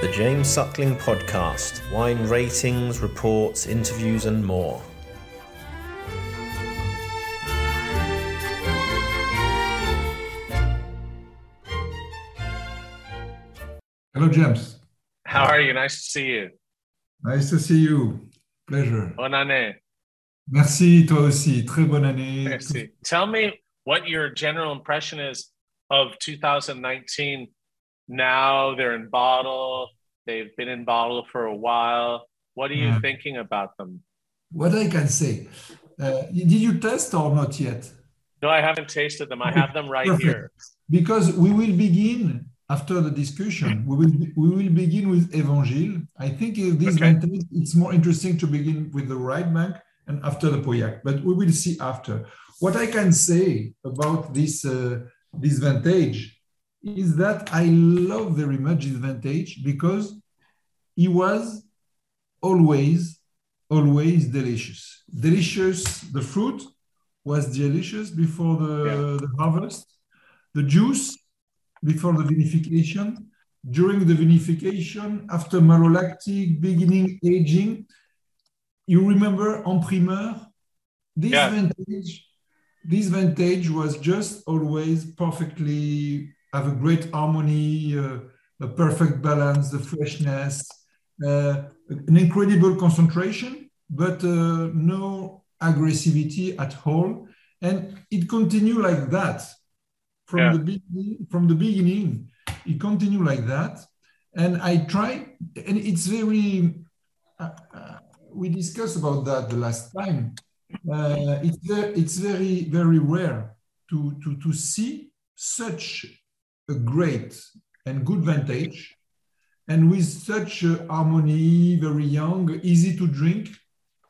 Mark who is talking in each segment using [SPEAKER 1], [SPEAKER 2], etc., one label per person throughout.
[SPEAKER 1] the James Suckling Podcast wine ratings, reports, interviews, and more.
[SPEAKER 2] Hello, James.
[SPEAKER 3] How are you? Nice to see you.
[SPEAKER 2] Nice to see you. Pleasure.
[SPEAKER 3] Bonne année.
[SPEAKER 2] Merci, toi aussi. Très bonne année.
[SPEAKER 3] Merci. Tell me what your general impression is of 2019. Now they're in bottle. They've been in bottle for a while. What are you
[SPEAKER 2] Yeah.
[SPEAKER 3] thinking about them?
[SPEAKER 2] What I can say. Uh, did you test or not yet?
[SPEAKER 3] No, I haven't tasted them. I have them right
[SPEAKER 2] Perfect.
[SPEAKER 3] here.
[SPEAKER 2] Because we will begin after the discussion. We will we will begin with Evangile. I think if this
[SPEAKER 3] Okay.
[SPEAKER 2] vintage, it's more interesting to begin with the right bank and after the Pauillac, but we will see after. What I can say about this uh, this vintage is that I love very much this vintage because it was always always delicious. Delicious. The fruit was delicious before the,
[SPEAKER 3] Yeah.
[SPEAKER 2] the harvest. The juice before the vinification, during the vinification, after malolactic, beginning aging. You remember en primeur? This
[SPEAKER 3] Yeah.
[SPEAKER 2] vintage, this vintage was just always perfectly have a great harmony, uh, a perfect balance, the freshness, uh, an incredible concentration, but uh, no aggressivity at all. And it continued like that from
[SPEAKER 3] Yeah.
[SPEAKER 2] the beginning. From the beginning, it continued like that. And I try, and it's very. Uh, uh, we discussed about that the last time. Uh, it's very, it's very very rare to to to see such a great and good vintage and with such harmony, very young, easy to drink,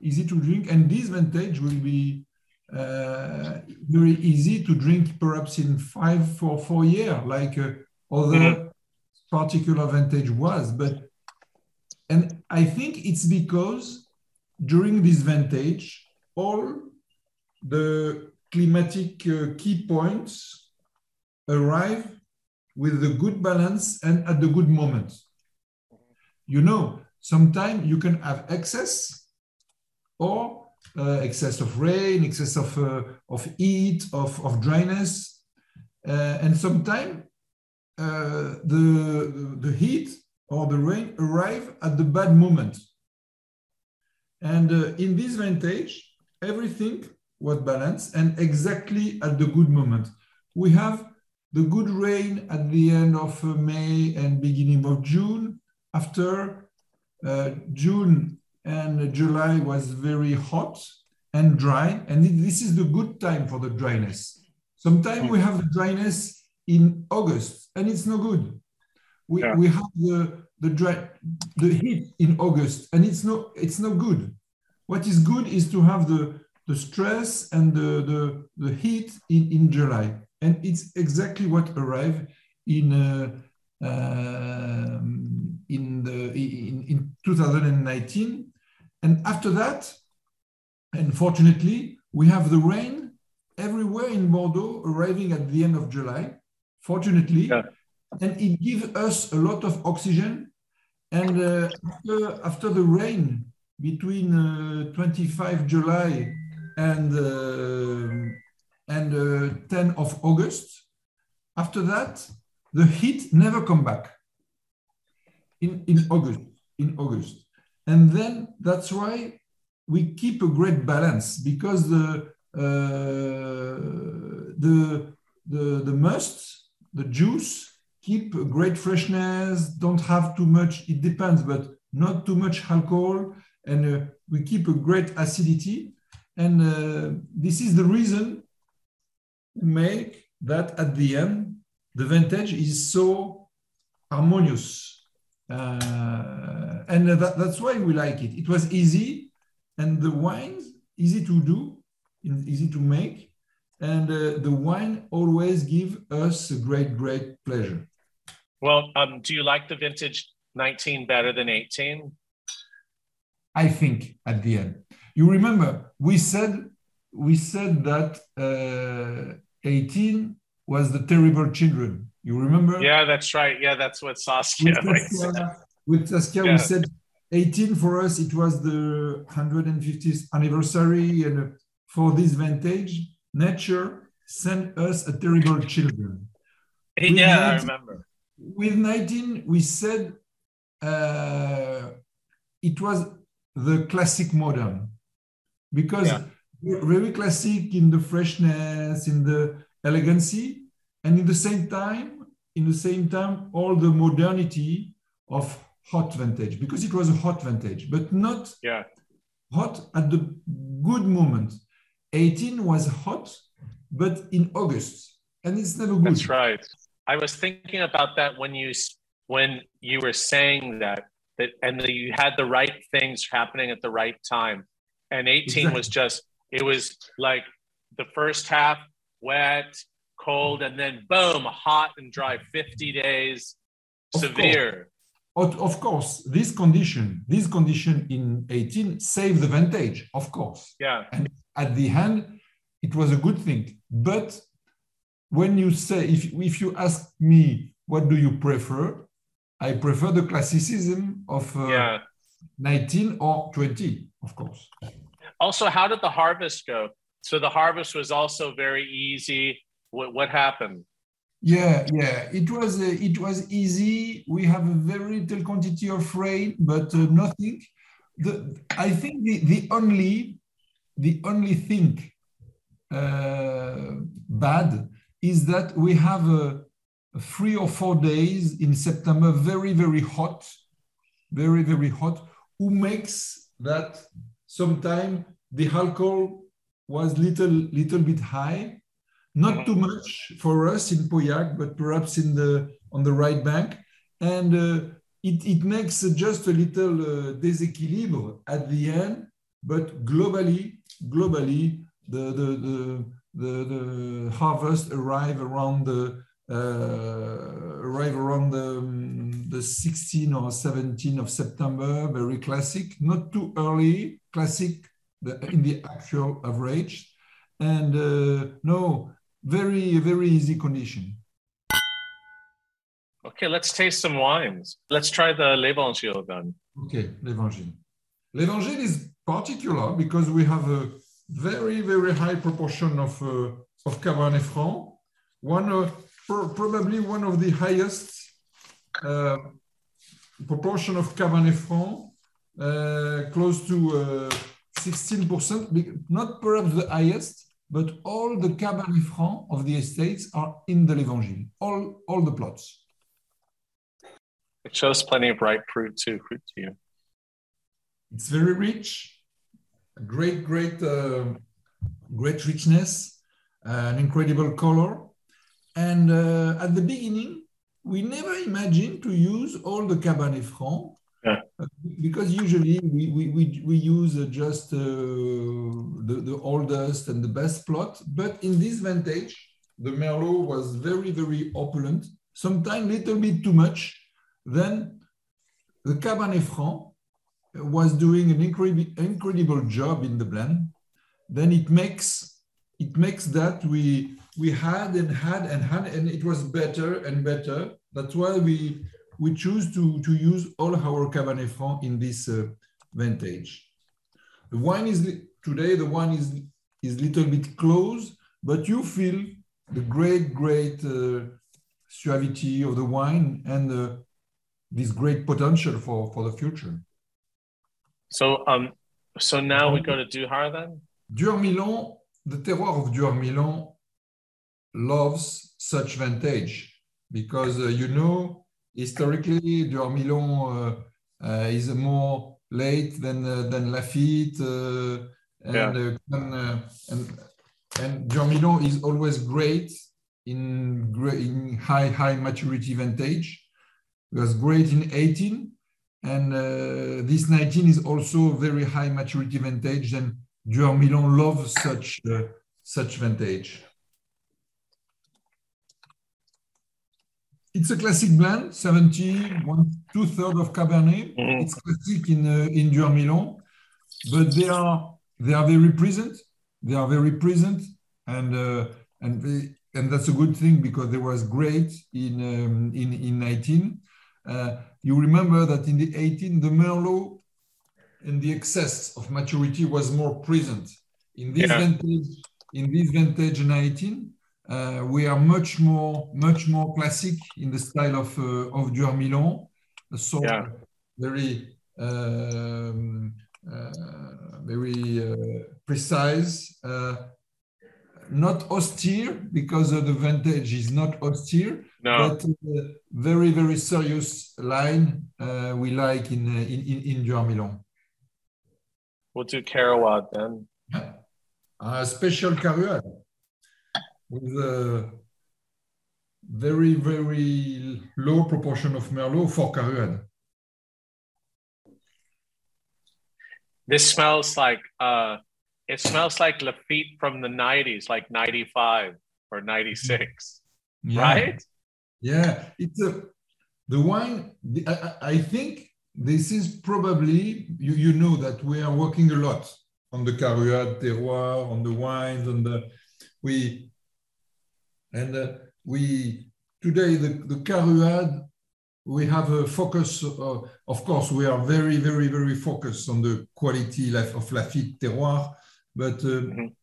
[SPEAKER 2] easy to drink. And this vintage will be uh, very easy to drink perhaps in five for four years, like uh, other
[SPEAKER 3] Mhm.
[SPEAKER 2] particular vintage was. But and I think it's because during this vintage, all the climatic uh, key points arrive with the good balance and at the good moment. You know, sometimes you can have excess or uh, excess of rain, excess of, uh, of heat, of, of dryness. Uh, and sometimes uh, the, the heat or the rain arrive at the bad moment. And uh, in this vintage, everything was balanced and exactly at the good moment. We have the good rain at the end of uh, May and beginning of June. After uh, June and July was very hot and dry, and this is the good time for the dryness. Sometimes we have the dryness in August, and it's no good. We,
[SPEAKER 3] Yeah.
[SPEAKER 2] we have the the dry the heat in August, and it's no it's no good. What is good is to have the the stress and the the, the heat in, in July, and it's exactly what arrived in uh, um, in the in, in 2019, and after that, unfortunately, we have the rain everywhere in Bordeaux arriving at the end of July. Fortunately,
[SPEAKER 3] Yeah.
[SPEAKER 2] and it gives us a lot of oxygen. And uh, after, after the rain between uh, 25 July and uh, and uh, 10 of August, after that, the heat never come back in, in August, in August. And then that's why we keep a great balance because the, uh, the, the, the must, the juice, keep a great freshness, don't have too much, it depends, but not too much alcohol. And uh, we keep a great acidity. And uh, this is the reason make that at the end, the vintage is so harmonious. Uh, and that, that's why we like it. It was easy, and the wines easy to do, easy to make, and uh, the wine always give us a great, great pleasure.
[SPEAKER 3] Well, um, do you like the vintage 19 better than 18?
[SPEAKER 2] I think at the end. You remember we said we said that uh, 18 was the terrible children. You remember?
[SPEAKER 3] Yeah, that's right. Yeah, that's what Saskia
[SPEAKER 2] With. Saskia, with Saskia,
[SPEAKER 3] Yeah.
[SPEAKER 2] we said 18 for us, it was the 150th anniversary. And for this vintage, nature sent us a terrible children.
[SPEAKER 3] Yeah, I remember.
[SPEAKER 2] With 19, we said uh, it was the classic modern because
[SPEAKER 3] Yeah.
[SPEAKER 2] Very classic in the freshness, in the elegancy, and in the same time, in the same time, all the modernity of hot vintage because it was a hot vintage, but not
[SPEAKER 3] Yeah.
[SPEAKER 2] hot at the good moment. 18 was hot, but in August, and it's never good.
[SPEAKER 3] That's right. I was thinking about that when you when you were saying that that and that you had the right things happening at the right time. And 18 was just it was like the first half wet, cold, and then boom, hot and dry, 50 days,
[SPEAKER 2] Of
[SPEAKER 3] severe.
[SPEAKER 2] Of of course, this condition, this condition in 18 saved the vintage, of course.
[SPEAKER 3] Yeah.
[SPEAKER 2] And at the end, it was a good thing. But when you say, if, if you ask me, what do you prefer? I prefer the classicism of uh,
[SPEAKER 3] Yeah.
[SPEAKER 2] 19 or 20, of course.
[SPEAKER 3] Also, how did the harvest go? So the harvest was also very easy. What what happened?
[SPEAKER 2] Yeah, yeah. It was uh, it was easy. We have a very little quantity of rain, but uh, nothing. The I think the, the only the only thing uh, bad is that we have a, a three or four days in September very very hot, very very hot. Who makes that sometime the alcohol was little little bit high. Not too much for us in Pauillac, but perhaps in the on the right bank, and uh, it, it makes just a little uh, déséquilibre at the end. But globally, globally, the the the, the, the harvest arrive around the uh, arrive around the, um, the 16 or 17 of September. Very classic, not too early. Classic the, in the actual average, and uh, no very very easy condition
[SPEAKER 3] Okay, let's taste some wines. Let's try the L'Evangile then.
[SPEAKER 2] okay l'évangile l'évangile is particular because we have a very very high proportion of uh, of cabernet franc one uh, pr- probably one of the highest proportion of cabernet franc uh, close to uh, 16% not perhaps the highest but all the cabernet franc of the estates are in the l'évangile all all the plots
[SPEAKER 3] It shows plenty of ripe fruit too. Fruit to you.
[SPEAKER 2] It's very rich, great, great, uh, great richness, uh, an incredible color. And uh, at the beginning, we never imagined to use all the Cabernet Franc
[SPEAKER 3] Yeah.
[SPEAKER 2] uh, because usually we, we, we, we use uh, just uh, the, the oldest and the best plot. But in this vintage, the Merlot was very, very opulent, sometimes a little bit too much. Then the Cabernet Franc was doing an incredible, incredible job in the blend. Then it makes it makes that we we had and had and had and it was better and better. That's why we we choose to to use all our Cabernet Franc in this uh, vintage. The wine is today the wine is is little bit close, but you feel the great great uh, suavity of the wine and uh, this great potential for for the future.
[SPEAKER 3] So um so now we go to Duhart then?
[SPEAKER 2] Duhart-Milon, the terroir of Duhart-Milon loves such vintage because uh, you know historically Duhart-Milon uh, uh, is more late than uh, than Lafite uh, and
[SPEAKER 3] Yeah.
[SPEAKER 2] uh, uh, and and Duhart-Milon is always great in in high high maturity vintage. It was great in 18 and uh, this 19 is also very high maturity vintage and Duhart-Milon loves such uh, such vintage. It's a classic blend, 70, one two thirds of Cabernet.
[SPEAKER 3] Mhm.
[SPEAKER 2] It's classic in uh, in Duhart-Milon, but they are they are very present. They are very present, and uh, and they, and that's a good thing because they was great in um, in in 19. Uh, you remember that in the 18, the Merlot and the excess of maturity was more present. In this
[SPEAKER 3] Yeah.
[SPEAKER 2] vintage, in this vintage 19, uh, we are much more, much more classic in the style of uh, of Duhart-Milon. So
[SPEAKER 3] Yeah.
[SPEAKER 2] very, um, uh, very uh, precise. Uh, not austere because the vintage is not austere,
[SPEAKER 3] No.
[SPEAKER 2] but uh, very very serious line uh, we like in in in, in Duhart-Milon.
[SPEAKER 3] We'll do Carruades then.
[SPEAKER 2] A special Carruades with a very very low proportion of Merlot for Carruades.
[SPEAKER 3] This smells like uh it smells like Lafite from the 90s, like 95 or 96,
[SPEAKER 2] Yeah.
[SPEAKER 3] right?
[SPEAKER 2] Yeah, it's a the wine. The, I, I- think this is probably you, you know that we are working a lot on the Carruades terroir, on the wines, on the we and uh, we today the the Carruades we have a focus. Uh, of course, we are very very very focused on the quality of Lafite terroir, but uh,
[SPEAKER 3] Mhm.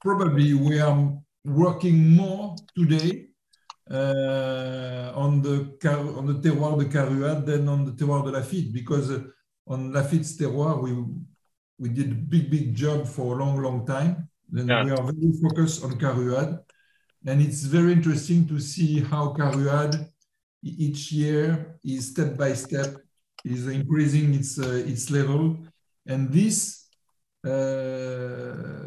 [SPEAKER 2] probably we are working more today uh, on the on the terroir de Carruades than on the terroir de Lafite because uh, on Lafite's terroir we we did a big big job for a long long time. Then
[SPEAKER 3] Yeah.
[SPEAKER 2] we are very focused on Carruades, and it's very interesting to see how Carruades e- each year is step by step is increasing its uh, its level, and this uh,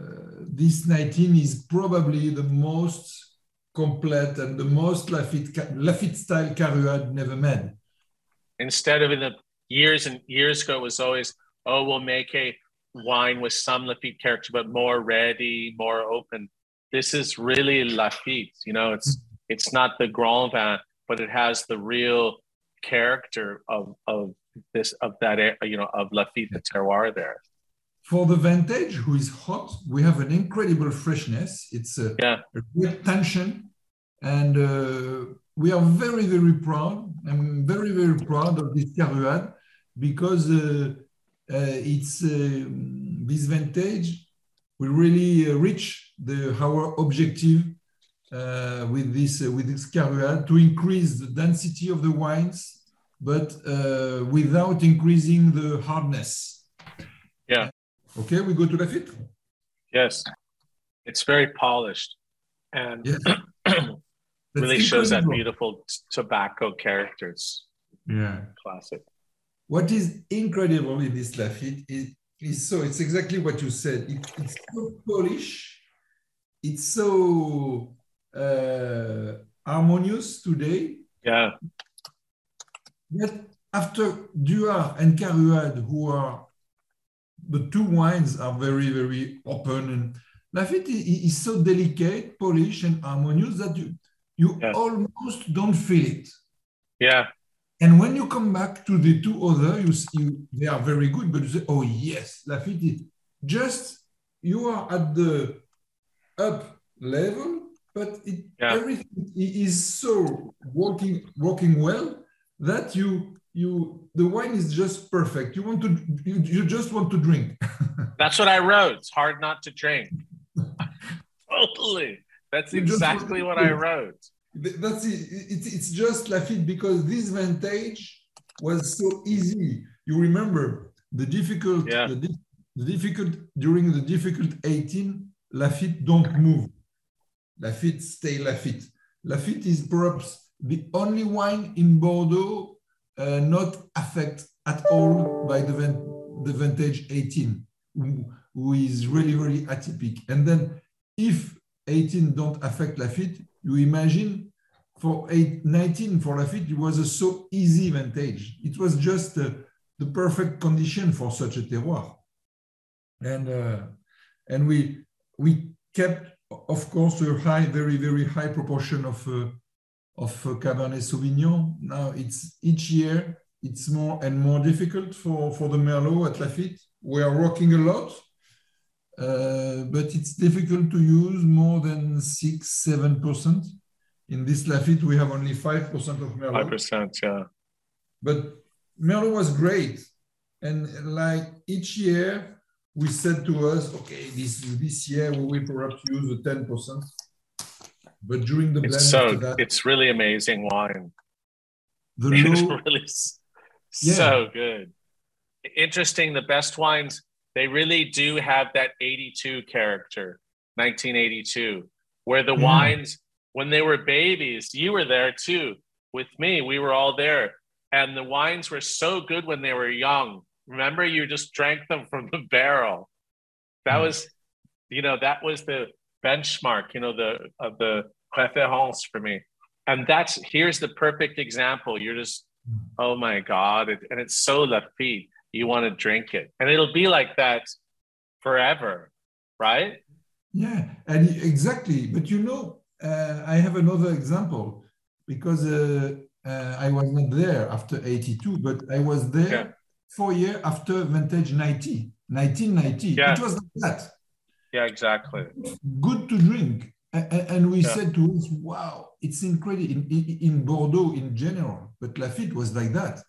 [SPEAKER 2] this 19 is probably the most complete and the most Lafite, Lafite style Carruades never made.
[SPEAKER 3] Instead of in the years and years ago, it was always, oh, we'll make a wine with some Lafite character, but more ready, more open. This is really Lafite. You know, it's it's not the Grand Vin, but it has the real character of of this of that you know of Lafite, the terroir there.
[SPEAKER 2] For the vintage, who is hot, we have an incredible freshness. It's a,
[SPEAKER 3] Yeah.
[SPEAKER 2] a great tension, and uh, we are very, very proud. I'm very, very proud of this Carruades because uh, uh, it's um, this vintage. We really uh, reach the our objective uh, with this uh, with this Carruades to increase the density of the wines, but uh, without increasing the hardness.
[SPEAKER 3] Yeah.
[SPEAKER 2] Okay, we go to Lafite.
[SPEAKER 3] Yes, it's very polished and
[SPEAKER 2] Yes.
[SPEAKER 3] Really shows that beautiful tobacco characters.
[SPEAKER 2] Yeah.
[SPEAKER 3] Classic.
[SPEAKER 2] What is incredible in this Lafite is, is so it's exactly what you said. It, it's so Polish, it's so uh, harmonious today.
[SPEAKER 3] Yeah,
[SPEAKER 2] But after Duhart and Carruades, who are the two wines are very, very open and Lafite is so delicate, Polish, and harmonious that you you
[SPEAKER 3] Yeah.
[SPEAKER 2] almost don't feel it.
[SPEAKER 3] yeah,
[SPEAKER 2] And when you come back to the two other, you see they are very good, but you say, oh yes, Lafite, just you are at the up level, but it,
[SPEAKER 3] Yeah.
[SPEAKER 2] everything is so working working well that you you the wine is just perfect. You want to you, you just want to drink.
[SPEAKER 3] that's what I wrote. It's hard not to drink. totally. That's exactly what I wrote.
[SPEAKER 2] Th- That's it. It's, it's just Lafite because this vintage was so easy. You remember the difficult,
[SPEAKER 3] Yeah.
[SPEAKER 2] the, the difficult during the difficult 18, Lafite don't move. Lafite stay Lafite. Lafite is perhaps the only wine in Bordeaux uh, not affected at all by the, the vintage 18, who, who is really, really atypical. And then if 18 don't affect Lafite, you imagine for eight, 19 for Lafite, it was a so easy vintage. It was just uh, the perfect condition for such a terroir. And, uh, and we, we kept, of course, a high, very, very high proportion of, uh, of uh, Cabernet Sauvignon. Now it's each year, it's more and more difficult for, for the Merlot at Lafite. We are working a lot, uh, but it's difficult to use more than six, seven percent. In this Lafite, we have only five percent of Merlot.
[SPEAKER 3] 5%, Yeah.
[SPEAKER 2] but Merlot was great. And like each year, we said to us, okay, this this year we will perhaps use the 10%. But during the blend,
[SPEAKER 3] It's so
[SPEAKER 2] that,
[SPEAKER 3] it's really amazing wine.
[SPEAKER 2] the
[SPEAKER 3] It's
[SPEAKER 2] low,
[SPEAKER 3] really
[SPEAKER 2] Yeah.
[SPEAKER 3] so good. Interesting. The best wines, they really do have that 82 character, 1982, where the
[SPEAKER 2] Yeah.
[SPEAKER 3] wines, when they were babies, you were there too with me. We were all there. And the wines were so good when they were young. Remember, you just drank them from the barrel. That
[SPEAKER 2] Mm.
[SPEAKER 3] was, you know, that was the benchmark, you know, the of the préférence for me. And that's here's the perfect example. You're just, oh my God. It, and it's so Lafite. You want to drink it. And it'll be like that forever, right?
[SPEAKER 2] Yeah, and exactly. But you know, uh, I have another example because uh, uh, I was not there after 82, but I was there
[SPEAKER 3] Yeah.
[SPEAKER 2] four years after vintage 90, 1990.
[SPEAKER 3] Yeah.
[SPEAKER 2] It was like that.
[SPEAKER 3] Yeah, exactly.
[SPEAKER 2] Good to drink. And we
[SPEAKER 3] Yeah.
[SPEAKER 2] said to us, wow, it's incredible in, in, in Bordeaux in general, but Lafite was like that.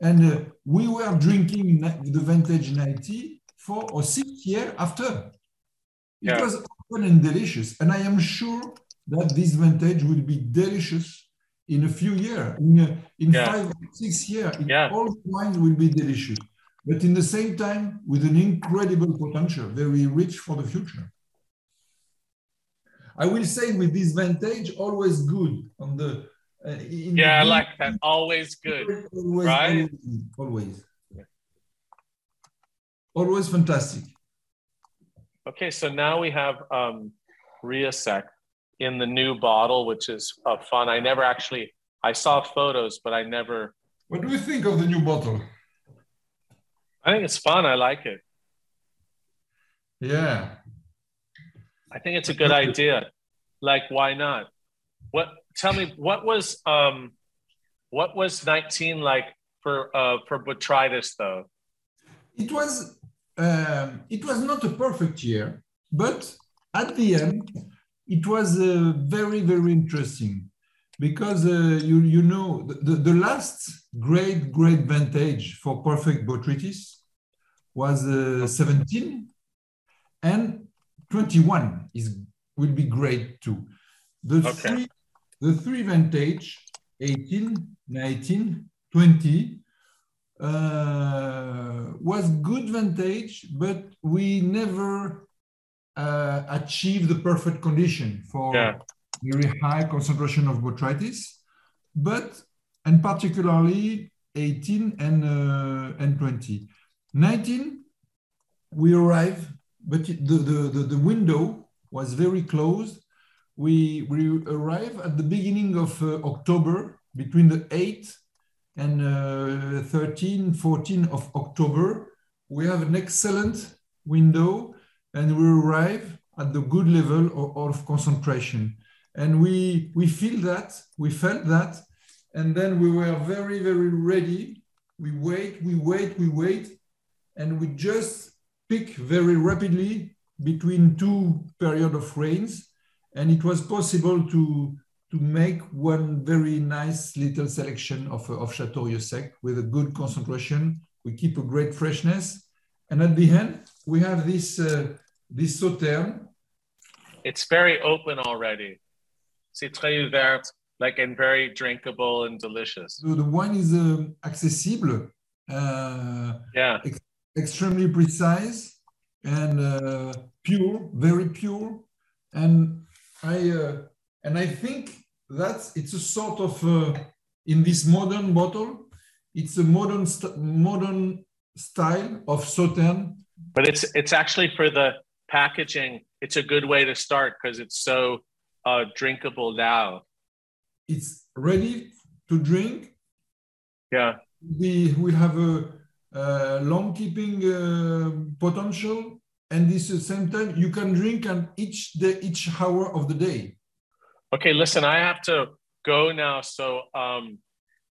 [SPEAKER 2] And uh, we were drinking the vintage 90 four or six years after. It
[SPEAKER 3] Yeah.
[SPEAKER 2] was open and delicious. And I am sure that this vintage will be delicious in a few years. In, uh, in
[SPEAKER 3] Yeah.
[SPEAKER 2] five or six years,
[SPEAKER 3] Yeah.
[SPEAKER 2] all the wines will be delicious. But in the same time, with an incredible potential, very rich for the future. I will say with this vintage, always good on the. Uh, in
[SPEAKER 3] Yeah, I like that. Always good.
[SPEAKER 2] Always,
[SPEAKER 3] right?
[SPEAKER 2] always, always. Always fantastic.
[SPEAKER 3] Okay, so now we have um, in the new bottle, which is uh, fun. I never actually, I saw photos, but I never,
[SPEAKER 2] What do you think of the new bottle?
[SPEAKER 3] I think it's fun. I like it.
[SPEAKER 2] Yeah.
[SPEAKER 3] I think it's a good idea. Like, why not? What? Tell me, what was um, what was nineteen like for uh for botrytis though?
[SPEAKER 2] It was um, it was not a perfect year, but at the end, it was uh, very very interesting because uh, you you know the, the, last great great vintage for perfect botrytis was uh, 17 and 21 is will be great too. The
[SPEAKER 3] Okay.
[SPEAKER 2] three the three vintage 18, 19, 20 uh, was good vintage, but we never uh, achieved the perfect condition for
[SPEAKER 3] Yeah.
[SPEAKER 2] very high concentration of botrytis, but and particularly 18 and uh, and 20. 19, we arrive, but the, the, the, the window was very close. We, we arrive at the beginning of uh, October, between the 8th and uh, 13, 14 of October. We have an excellent window and we arrive at the good level of, of concentration. And we, we feel that, we felt that, and then we were very, very ready. We wait, we wait, we wait, and we just pick very rapidly between two period of rains. And it was possible to, to make one very nice little selection of, of Chateau Sec with a good concentration. We keep a great freshness. And at the end, we have this, uh, this Sauterne.
[SPEAKER 3] It's very open already. C'est très ouvert, like and very drinkable and delicious.
[SPEAKER 2] So the wine is uh, accessible, uh,
[SPEAKER 3] Yeah,
[SPEAKER 2] extremely precise, and uh, pure, very pure. And I uh, and I think that it's a sort of uh, in this modern bottle, it's a modern st- modern style of Sauterne.
[SPEAKER 3] but it's it's actually for the packaging. It's a good way to start because it's so uh, drinkable now.
[SPEAKER 2] It's ready to drink.
[SPEAKER 3] Yeah,
[SPEAKER 2] We will have a, uh long keeping uh, potential, and this at the same time you can drink on each day, each hour of the day.
[SPEAKER 3] Okay, listen, I have to go now. So um,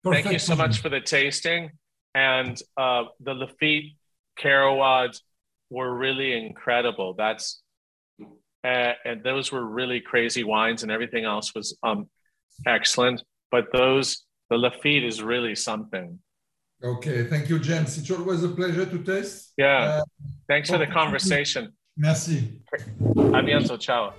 [SPEAKER 3] thank you so much for the tasting. And uh, the Lafite Carruades were really incredible. That's uh, and those were really crazy wines, and everything else was um, excellent. But those the Lafite is really something.
[SPEAKER 2] Okay, thank you, James. It's always a pleasure to taste.
[SPEAKER 3] Yeah.
[SPEAKER 2] Uh,
[SPEAKER 3] Thanks for the conversation.
[SPEAKER 2] merci.
[SPEAKER 3] A bientôt. Ciao.